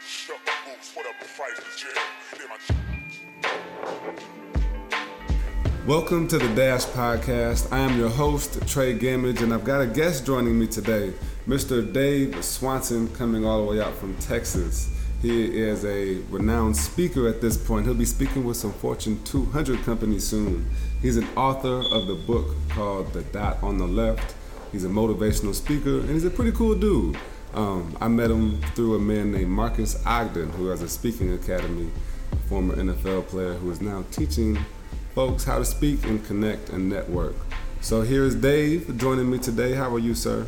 shut the of jail. Welcome to the Dash Podcast. I am your host, Trey Gammage, and I've got a guest joining me today, Mr. Dave Swanson, coming all the way out from Texas. He is a renowned speaker at this point. He'll be speaking with some Fortune 200 companies soon. He's an author of the book called The Dot on the Left. He's a motivational speaker, and he's a pretty cool dude. Um, I met him through a man named Marcus Ogden, who has a speaking academy, former NFL player who is now teaching folks how to speak and connect and network. So here's Dave joining me today. How are you, sir?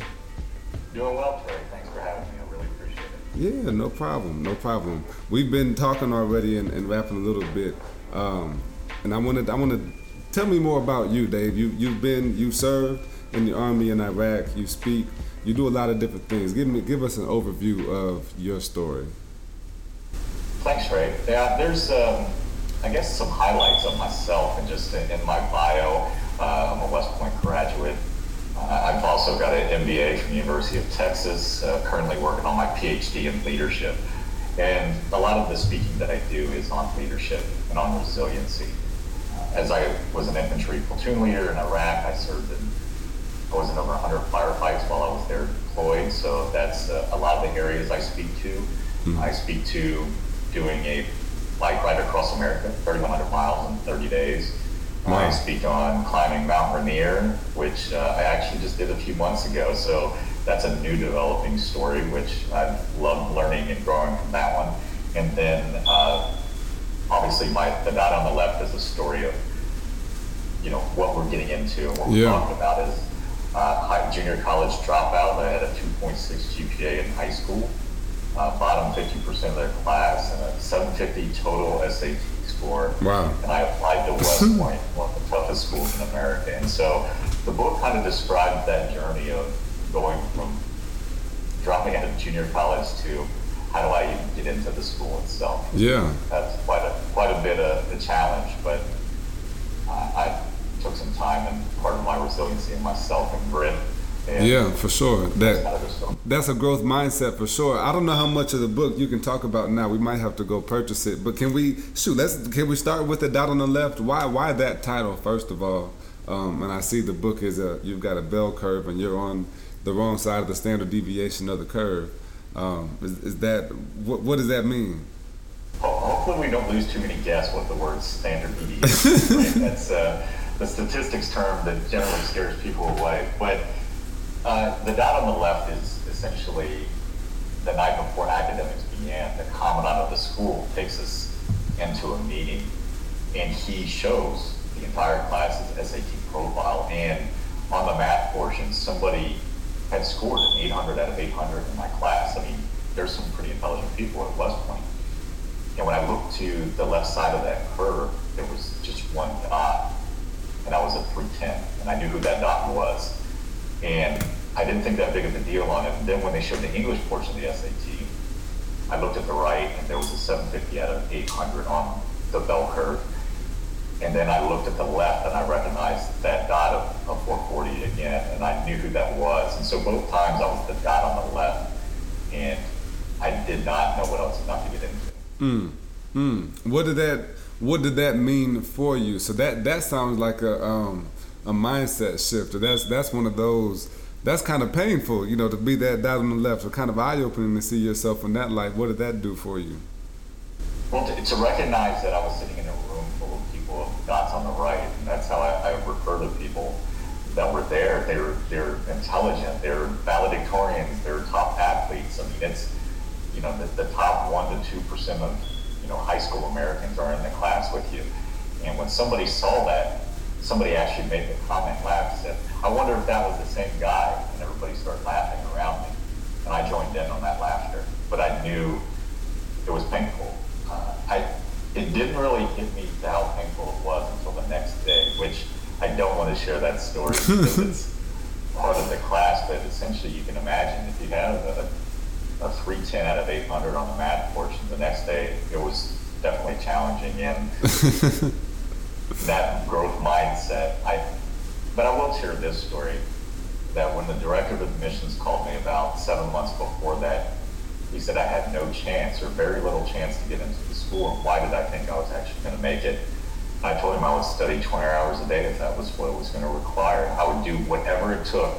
Doing well, Trey. Thanks for having me. I really appreciate it. Yeah, no problem, no problem. We've been talking already and, and rapping a little bit, um, and I wanted I wanted tell me more about you, Dave. You you've been you served in the army in Iraq. You speak. You do a lot of different things. Give me give us an overview of your story. Thanks, Ray. Yeah, there's, um, I guess, some highlights of myself and just in, in my bio. Uh, I'm a West Point graduate. Uh, I've also got an MBA from the University of Texas, uh, currently working on my PhD in leadership. And a lot of the speaking that I do is on leadership and on resiliency. Uh, as I was an infantry platoon leader in Iraq, I served in, I was in over 100 firefights while I was there deployed. So that's uh, a lot of the areas I speak to. I speak to doing a bike ride across America, 3,100 miles in 30 days. Wow. I speak on climbing Mount Rainier, which uh, I actually just did a few months ago. So that's a new developing story, which I love learning and growing from that one. And then uh, obviously my the dot on the left is a story of you know what we're getting into and what we're Yeah. talking about is uh, high, junior college dropout. I had a 2.6 GPA in high school, uh, bottom 50% of their class, and a 750 total SAT score. Wow. And I applied to West Point, one of the toughest schools in America. And so the book kind of describes that journey of going from dropping out of junior college to how do I even get into the school itself Yeah. that's quite a quite a bit of a challenge, but I, I took some time and part my resiliency in myself and grit. And Yeah, for sure. that's That kind of the story. That's a growth mindset for sure. I don't know how much of the book you can talk about now. We might have to go purchase it. But can we shoot? Let's can we start with the dot on the left? Why why that title first of all? Um, and I see the book is a you've got a bell curve and you're on the wrong side of the standard deviation of the curve. Um, is, is that what, what does that mean? Ho- Hopefully, we don't lose too many guests with the word standard deviation. right? That's uh, the statistics term that generally scares people away. But uh, the dot on the left is essentially the night before academics began. The commandant of the school takes us into a meeting, and he shows the entire class's SAT profile. And on the math portion, somebody had scored an 800 out of 800 in my class. I mean, there's some pretty intelligent people at West Point. And when I looked to the left side of that curve, there was just one dot, and I was at 310, and I knew who that dot was. And I didn't think that big of a deal on it. Then when they showed the English portion of the SAT, I looked at the right, and there was a 750 out of 800 on the bell curve. And then I looked at the left, and I recognized that dot of, of 440 again, and I knew who that was. And so both times I was the dot on the left, and I did not know what I was to get into. Hmm. Hmm. What did that What did that mean for you? So that that sounds like a um, a mindset shifter. That's that's one of those. That's kind of painful, you know, to be that dot on the left. So kind of eye opening to see yourself in that light. What did that do for you? Well, to, to recognize that I was sitting in a room full of people dots on the right, and that's how I, I refer to people that were there. They're they're intelligent. They're valedictorians. They're top athletes. I mean, it's you know the, the top one to two percent of you know high school Americans are in the class with you. And when somebody saw that, somebody actually made the comment, laughed, said, "I wonder if that was the same guy." And everybody started laughing around me, and I joined in on that laughter. But I knew it was painful. Uh, I it didn't really hit me how painful it was until the next day, which I don't want to share that story because it's part of the class. But essentially, you can imagine if you have a, a 310 out of 800 on the math portion, the next day it was definitely challenging and that growth mindset. I, but I will share this story that when the director of admissions called me about seven months before that he said I had no chance or very little chance to get into the school. And why did I think I was actually going to make it? I told him I would study 20 hours a day if that was what it was going to require. I would do whatever it took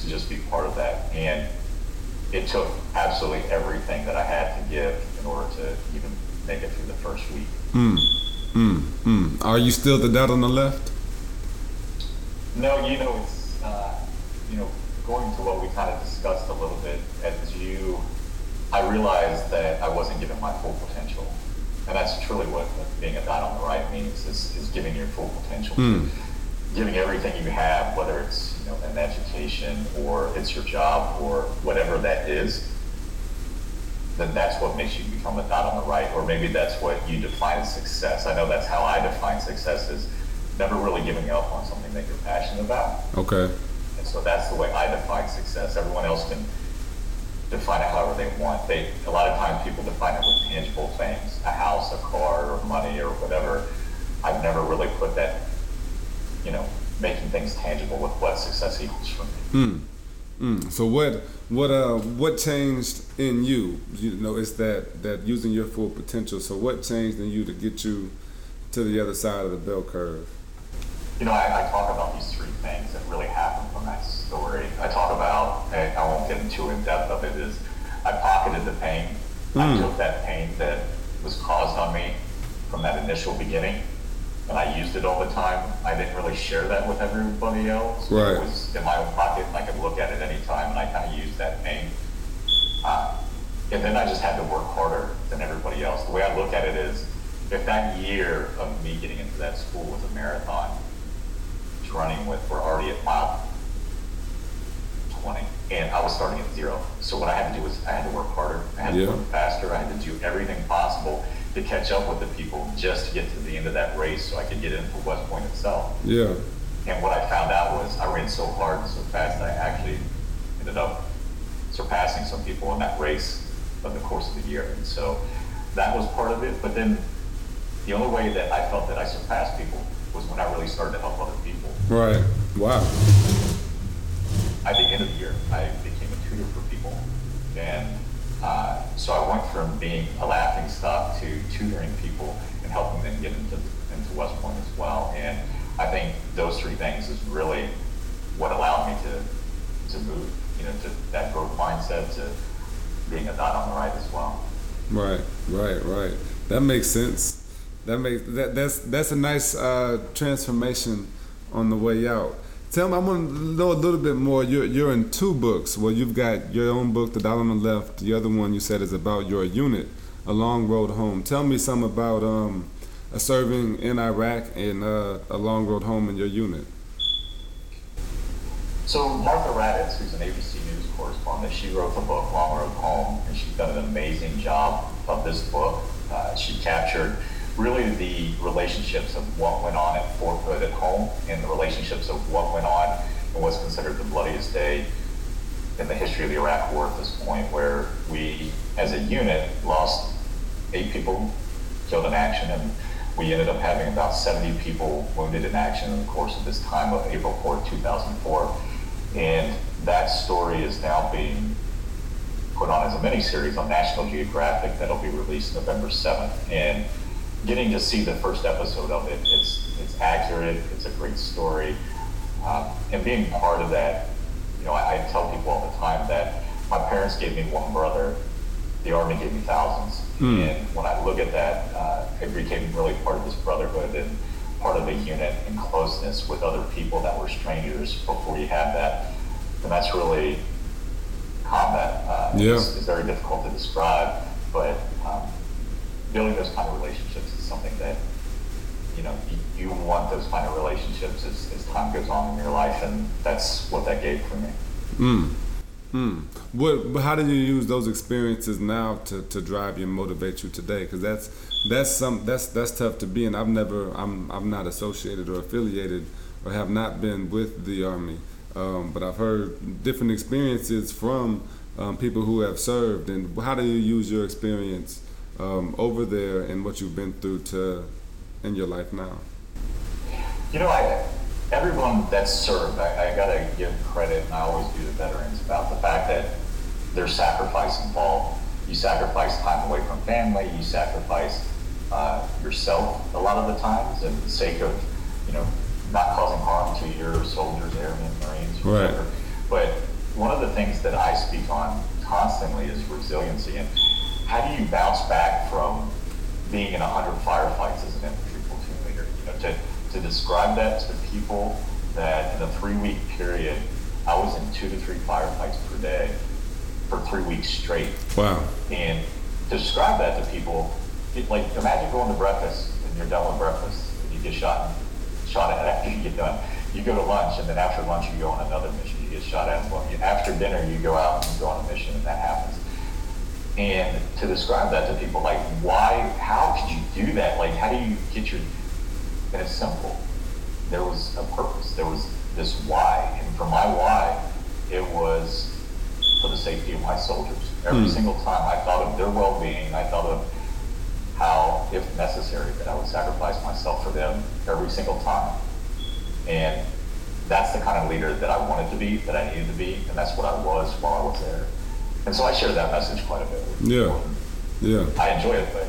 to just be part of that. And it took absolutely everything that I had to give in order to even make it through the first week. Mm, mm, mm. Are you still the dot on the left? No, you know, it's, uh, you know, going to what we kind of discussed a little bit as you, I realized that I wasn't giving my full potential. And that's truly what being a dot on the right means is, is giving your full potential. Mm. Giving everything you have, whether it's you know, an education or it's your job or whatever that is, then that's what makes you become a dot on the right. Or maybe that's what you define as success. I know that's how I define success is never really giving up on something that you're passionate about. Okay. And so that's the way I define success. Everyone else can define it however they want. They a lot of times people define it with tangible things, a house, a car, or money, or whatever. I've never really put that, you know, making things tangible with what success equals for me. Mm. Mm. So what what uh what changed in you? You know, it's that that using your full potential. So what changed in you to get you to the other side of the bell curve? You know, I, I talk about these three things that really happened from that story. I talk about, and I won't get into in depth of it, is I pocketed the pain. Mm. I took that pain that was caused on me from that initial beginning, and I used it all the time. I didn't really share that with everybody else. Right. It was in my own pocket, and I could look at it anytime, and I kind of used that pain. Uh, and then I just had to work harder than everybody else. The way I look at it is, if that year of me getting into that school was a marathon, running with we're already at mile 20, and I was starting at zero. So what I had to do was I had to work harder, I had yeah. to work faster, I had to do everything possible to catch up with the people just to get to the end of that race so I could get into West Point itself. Yeah. And what I found out was I ran so hard and so fast that I actually ended up surpassing some people in that race of the course of the year. And so that was part of it. But then the only way that I felt that I surpassed people was when I really started to help other people. Right. Wow. At the end of the year, I became a tutor for people. And uh, so I went from being a laughing stock to tutoring people and helping them get into, into West Point as well. And I think those three things is really what allowed me to, to move, you know, to that growth mindset to being a dot on the right as well. Right, right, right. That makes sense. That makes that that's that's a nice uh, transformation on the way out. Tell me, I want to know a little bit more. You're you're in two books. Well, you've got your own book, The Dot on the Left. The other one you said is about your unit, A Long Road Home. Tell me some about um, serving in Iraq and uh, a long road home in your unit. So Martha Raddatz, who's an ABC News correspondent, she wrote the book Long Road Home, and she's done an amazing job of this book. Uh, she captured really the relationships of what went on at Fort Hood at home and the relationships of what went on in what's considered the bloodiest day in the history of the Iraq War at this point, where we, as a unit, lost eight people killed in action, and we ended up having about 70 people wounded in action in the course of this time of April 4, 2004. And that story is now being put on as a mini series on National Geographic that'll be released November 7th. And getting to see the first episode of it, it's it's accurate. It's a great story, um, and being part of that, you know, I, I, tell people all the time that my parents gave me one brother, the army gave me thousands, mm. and when I look at that, uh, it became really part of this brotherhood and part of a unit and closeness with other people that were strangers before you had that, and that's really combat. Uh, yeah. it's, it's, very difficult to describe, but um, building those kind of relationships something that you know you, want those kind of relationships as, as time goes on in your life, and that's what that gave for me. Mm. Mm. What? How do you use those experiences now to, to drive you and motivate you today? Because that's that's some that's that's tough to be, and I've never I'm I'm not associated or affiliated or have not been with the army, um, but I've heard different experiences from um, people who have served. And how do you use your experience um, over there and what you've been through to in your life now? You know, I, everyone that's served, I, I got to give credit, and I always do to veterans, about the fact that there's sacrifice involved You sacrifice time away from family. You sacrifice uh, yourself a lot of the times, in the sake of you know not causing harm to your soldiers, airmen, marines, whatever. Right. But one of the things that I speak on constantly is resiliency and how do you bounce back from being in 100 firefights as an infantry platoon leader? You know, to, to describe that to people that in a three-week period, I was in two to three firefights per day for three weeks straight. Wow. And describe that to people, it, like imagine going to breakfast and you're done with breakfast and you get shot shot at after you get done. You go to lunch and then after lunch you go on another mission. You get shot at. Well, after dinner you go out and you go on a mission and that happens. And to describe that to people, like why, how could you do that? Like how do you get your? And it's simple. There was a purpose. There was this why, and for my why, it was for the safety of my soldiers. Every hmm. single time I thought of their well-being, I thought of how, if necessary, that I would sacrifice myself for them every single time. And that's the kind of leader that I wanted to be, that I needed to be, and that's what I was while I was there. And so I share that message quite a bit. Yeah, yeah. I enjoy it, but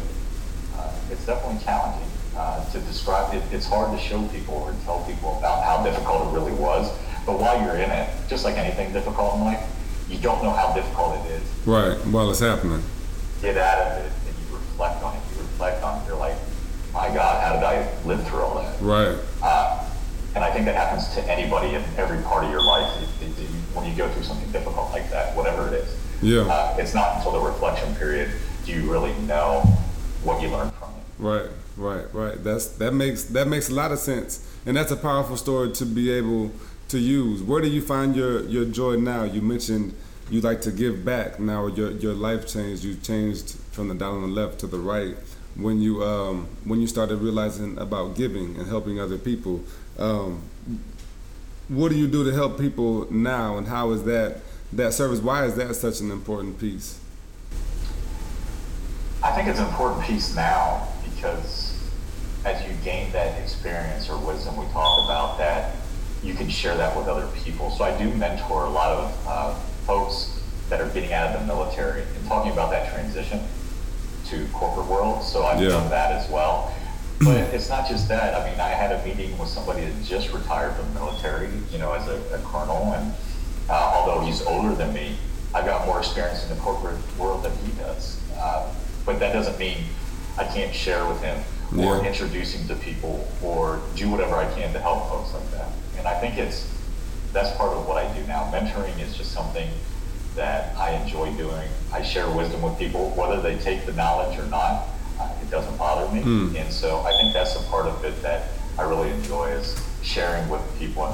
uh, it's definitely challenging uh, to describe it. It's hard to show people or tell people about how difficult it really was. But while you're in it, just like anything difficult in life, you don't know how difficult it is. Right, while it's happening. Get out of it and you reflect on it. You reflect on it. You're like, my God, how did I live through all that? Right. Uh, and I think that happens to anybody in every part of your life it, it, when you go through something difficult like that, whatever it is. Yeah. Uh, it's not until the reflection period do you really know what you learned from it. Right, right, right. That's that makes that makes a lot of sense, and that's a powerful story to be able to use. Where do you find your your joy now? You mentioned you like to give back. Now your your life changed. You changed from the dot on the left to the right when you um, when you started realizing about giving and helping other people. Um, what do you do to help people now, and how is that that service? Why is that such an important piece? I think it's an important piece now because as you gain that experience or wisdom, we talk about that you can share that with other people. So I do mentor a lot of uh, folks that are getting out of the military and talking about that transition to corporate world. So I've yeah. done that as well. But it's not just that. I mean, I had a meeting with somebody that just retired from the military, you know, as a, a colonel, and although he's older than me, I've got more experience in the corporate world than he does. Uh, but that doesn't mean I can't share with him or introduce him to people or do whatever I can to help folks like that. And I think it's that's part of what I do now. Mentoring is just something that I enjoy doing. I share wisdom with people, whether they take the knowledge or not. Uh, it doesn't bother me, hmm. and so I think that's a part of it that I really enjoy is sharing with people,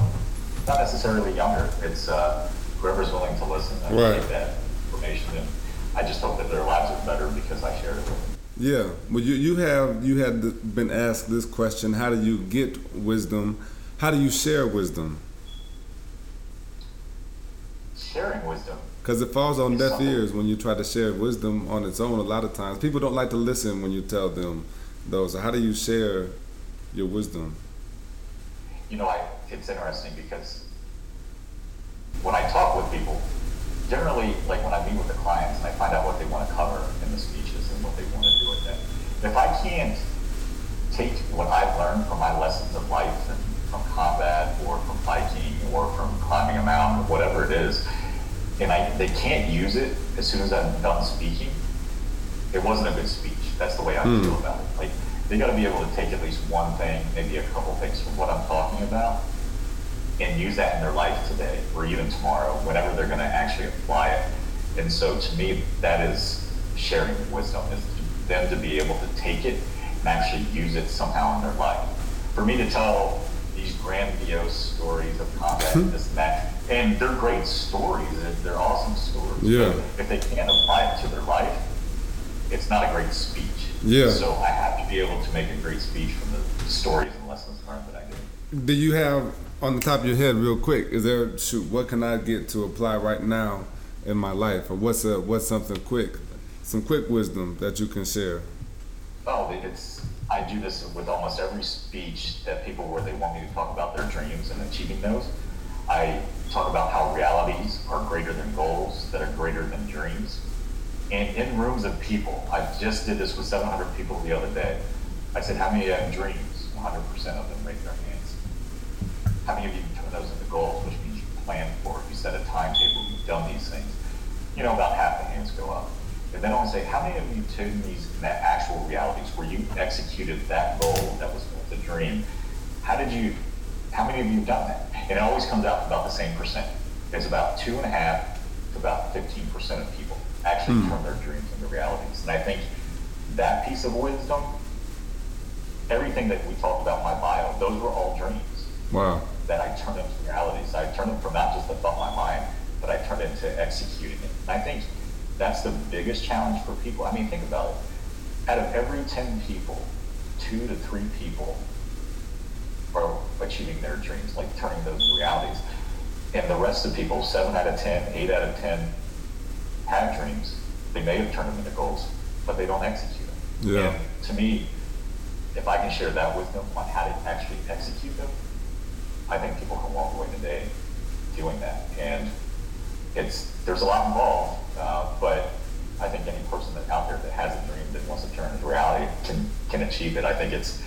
not necessarily younger. It's uh, whoever's willing to listen and right. take that information, and I just hope that their lives are better because I shared it with them. Yeah, well, you you have you had been asked this question: How do you get wisdom? How do you share wisdom? Sharing wisdom. Because it falls on deaf ears when you try to share wisdom on its own. A lot of times, people don't like to listen when you tell them those. So how do you share your wisdom? You know, I, it's interesting because when I talk with people, generally, like when I meet with the clients and I find out what they want to cover in the speeches and what they want to do with them, if I can't take what I've learned from my lessons of life and from combat or from biking or from climbing a mountain, whatever it is, and I, they can't use it as soon as I'm done speaking, it wasn't a good speech. That's the way I mm. feel about it. Like they got to be able to take at least one thing, maybe a couple things from what I'm talking about, and use that in their life today or even tomorrow, whenever they're going to actually apply it. And so, to me, that is sharing wisdom is them to be able to take it and actually use it somehow in their life. For me to tell these grandiose stories of combat hmm. and this and that. And they're great stories. They're awesome stories. Yeah. But if they can't apply it to their life, it's not a great speech. Yeah. So I have to be able to make a great speech from the stories and lessons learned that I get. Do you have on the top of your head, real quick? Is there shoot? What can I get to apply right now in my life, or what's a what's something quick, some quick wisdom that you can share? Oh, it's I do this with almost every speech that people where they want me to talk about their dreams and achieving those. I talk about how realities are greater than goals, that are greater than dreams. And in rooms of people, I just did this with 700 people the other day. I said, how many of you have dreams? 100% of them raise their hands. How many of you turn those into goals, which means you plan for it, you set a timetable, you've done these things? You know, about half the hands go up. And then I want to say, how many of you turned these actual realities where you executed that goal that was the dream? How did you, how many of you have done that? And it always comes out about the same percent. It's about two and a half to about 15% of people actually mm. turn their dreams into realities. And I think that piece of wisdom, everything that we talked about in my bio, those were all dreams. Wow. That I turned into realities. I turned them from not just a thought in my mind, but I turned it into executing it. And I think that's the biggest challenge for people. I mean, think about it. Out of every 10 people, two to three people are achieving their dreams, like turning those realities. And the rest of people, seven out of 10, eight out of 10, have dreams. They may have turned them into goals, but they don't execute them. Yeah. And to me, if I can share that with them on how to actually execute them, I think people can walk away today doing that. And it's there's a lot involved, uh, but I think any person that out there that has a dream that wants to turn into reality can can achieve it. I think it's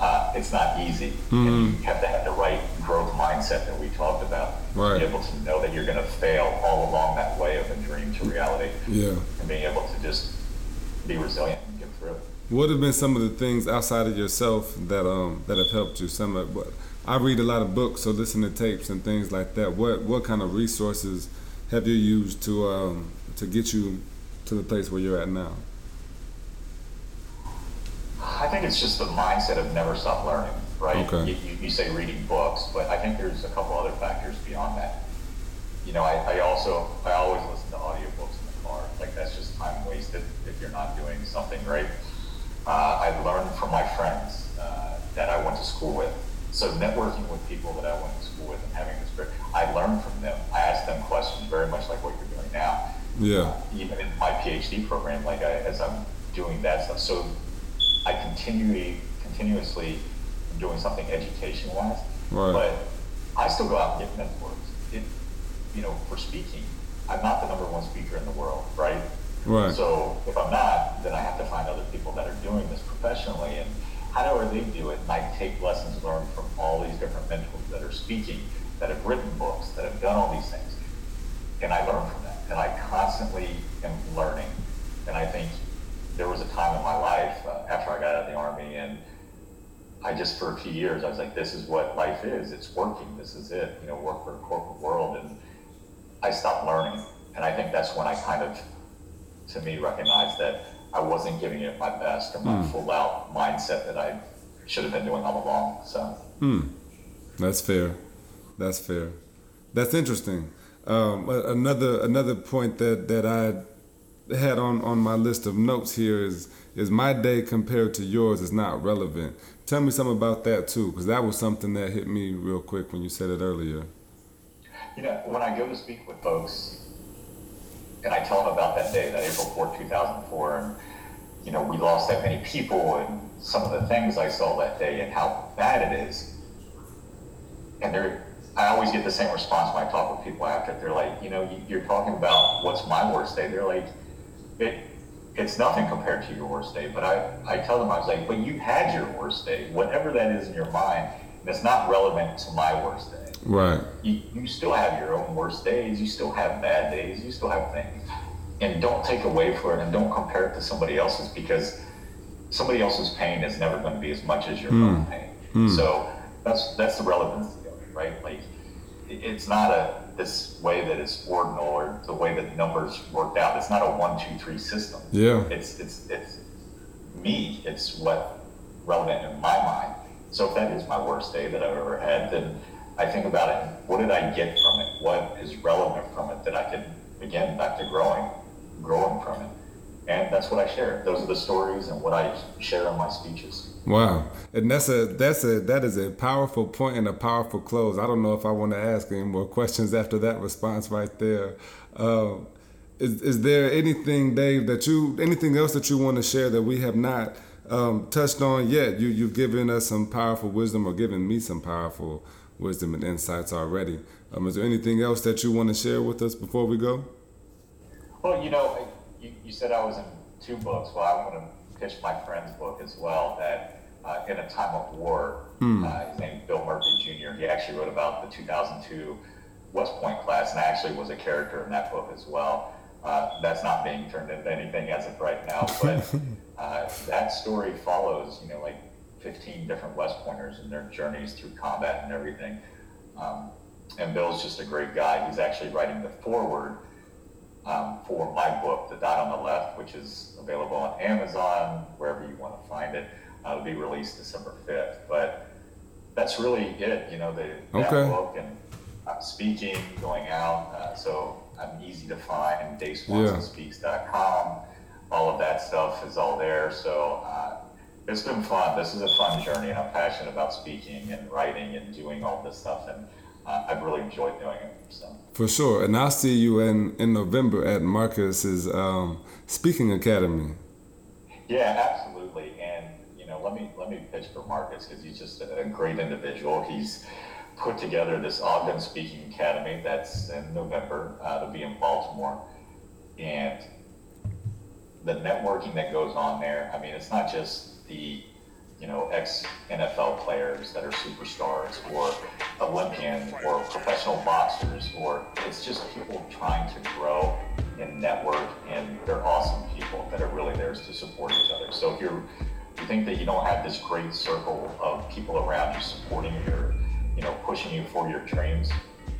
uh, it's not easy. Mm-hmm. And you have to have the right growth mindset that we talked about. Right. Be able to know that you're going to fail all along that way of a dream to reality. Yeah. And being able to just be resilient and get through it. What have been some of the things outside of yourself that um that have helped you? Some of what I read a lot of books, so listen to tapes and things like that. What what kind of resources have you used to um to get you to the place where you're at now? I think it's just the mindset of never stop learning, right? Okay. You, you, you, say reading books, but I think there's a couple other factors beyond that. You know, I, I also, I always listen to audiobooks in the car. Like, that's just time wasted if you're not doing something right. Uh, I've learned from my friends uh, that I went to school with. So networking with people that I went to school with and having this great, I learned from them. I asked them questions very much like what you're doing now. Yeah. Even in my PhD program, like I, as I'm doing that stuff. So I continually, continuously doing something education wise. Right. But I still go out and get mentors. It, you know, for speaking, I'm not the number one speaker in the world, right? Right. So if I'm not, then I have to find other people that are doing this professionally and how do they do it? And I take lessons learned from all these different mentors that are speaking, that have written books, that have done all these things. And I learn from that. And I constantly am learning. And I think there was a time in my life uh, after I got out of the army, and I just for a few years I was like, this is what life is. It's working. This is it. You know, work for a corporate world, and I stopped learning. And I think that's when I kind of, to me, recognized that I wasn't giving it my best or my mm. full out mindset that I should have been doing all along. So. Hmm. That's fair. That's fair. That's interesting. Um, another another point that that I had on, on my list of notes here is is my day compared to yours is not relevant. Tell me something about that too, because that was something that hit me real quick when you said it earlier. You know, when I go to speak with folks, and I tell them about that day, that April 4th, 2004, and you know, we lost that many people, and some of the things I saw that day, and how bad it is. And they're, I always get the same response when I talk with people after. They're like, you know, you're talking about what's my worst day. They're like, it, it's nothing compared to your worst day. But I, I tell them, I was like, but you had your worst day, whatever that is in your mind, and it's not relevant to my worst day. Right. You, you still have your own worst days. You still have bad days. You still have things. And don't take away from it and don't compare it to somebody else's because somebody else's pain is never going to be as much as your mm. own pain. Mm. So that's that's the relevance right? Like it's not a this way that it's ordinal or the way that numbers worked out. It's not a one, two, three system. Yeah. It's it's it's me. It's what relevant in my mind. So if that is my worst day that I've ever had, then I think about it. What did I get from it? What is relevant from it that I can again back to growing, growing from it. And that's what I share. Those are the stories and what I share in my speeches. Wow, and that's a that's a that is a powerful point and a powerful close. I don't know if I want to ask any more questions after that response right there. Uh, is is there anything, Dave, that you anything else that you want to share that we have not um, touched on yet? You you've given us some powerful wisdom, or given me some powerful wisdom and insights already. Um, is there anything else that you want to share with us before we go? Well, you know, you, you said I was in two books. Well, I want to pitch my friend's book as well. That uh, in a time of war, Hmm. uh, his name's Bill Murphy Jr. He actually wrote about the 2002 West Point class, and I actually was a character in that book as well. Uh, that's not being turned into anything as of right now, but uh, that story follows, you know, like 15 different West Pointers and their journeys through combat and everything. Um, and Bill's just a great guy. He's actually writing the foreword um, for my book, The Dot on the Left, which is available on Amazon, wherever you want to find it. Uh, it'll be released December 5th. But that's really it, you know, the, that Okay. book and I'm speaking, going out. Uh, so I'm easy to find. DaveSwansonSpeaks.com. All of that stuff is all there. So uh, it's been fun. This is a fun journey, and I'm passionate about speaking and writing and doing all this stuff. And uh, I've really enjoyed doing it. So. For sure. And I'll see you in, in November at Marcus's um, Speaking Academy. Yeah, absolutely. Let me let me pitch for Marcus because he's just a great individual. He's put together this Ogden Speaking Academy that's in November. Uh, be in Baltimore, and the networking that goes on there. I mean, it's not just the you know ex NFL players that are superstars or Olympian or professional boxers, or it's just people trying to grow and network, and they're awesome people that are really there to support each other. So if you're you think that you don't have this great circle of people around you supporting your, you know, pushing you for your dreams,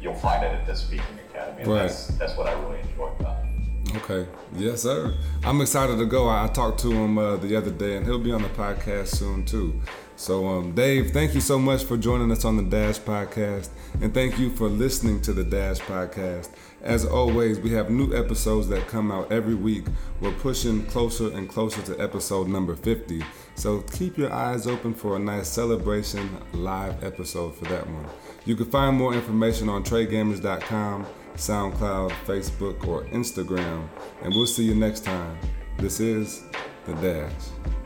you'll find it at the Speaking Academy. And Right. that's that's what I really enjoy about it. Okay. Yes, sir. I'm excited to go. I, I talked to him uh, the other day, and he'll be on the podcast soon too. So, um, Dave, thank you so much for joining us on the Dash Podcast, and thank you for listening to the Dash Podcast. As always, we have new episodes that come out every week. We're pushing closer and closer to episode number 50. So keep your eyes open for a nice celebration live episode for that one. You can find more information on TreyGammage.com, SoundCloud, Facebook, or Instagram. And we'll see you next time. This is The Dash.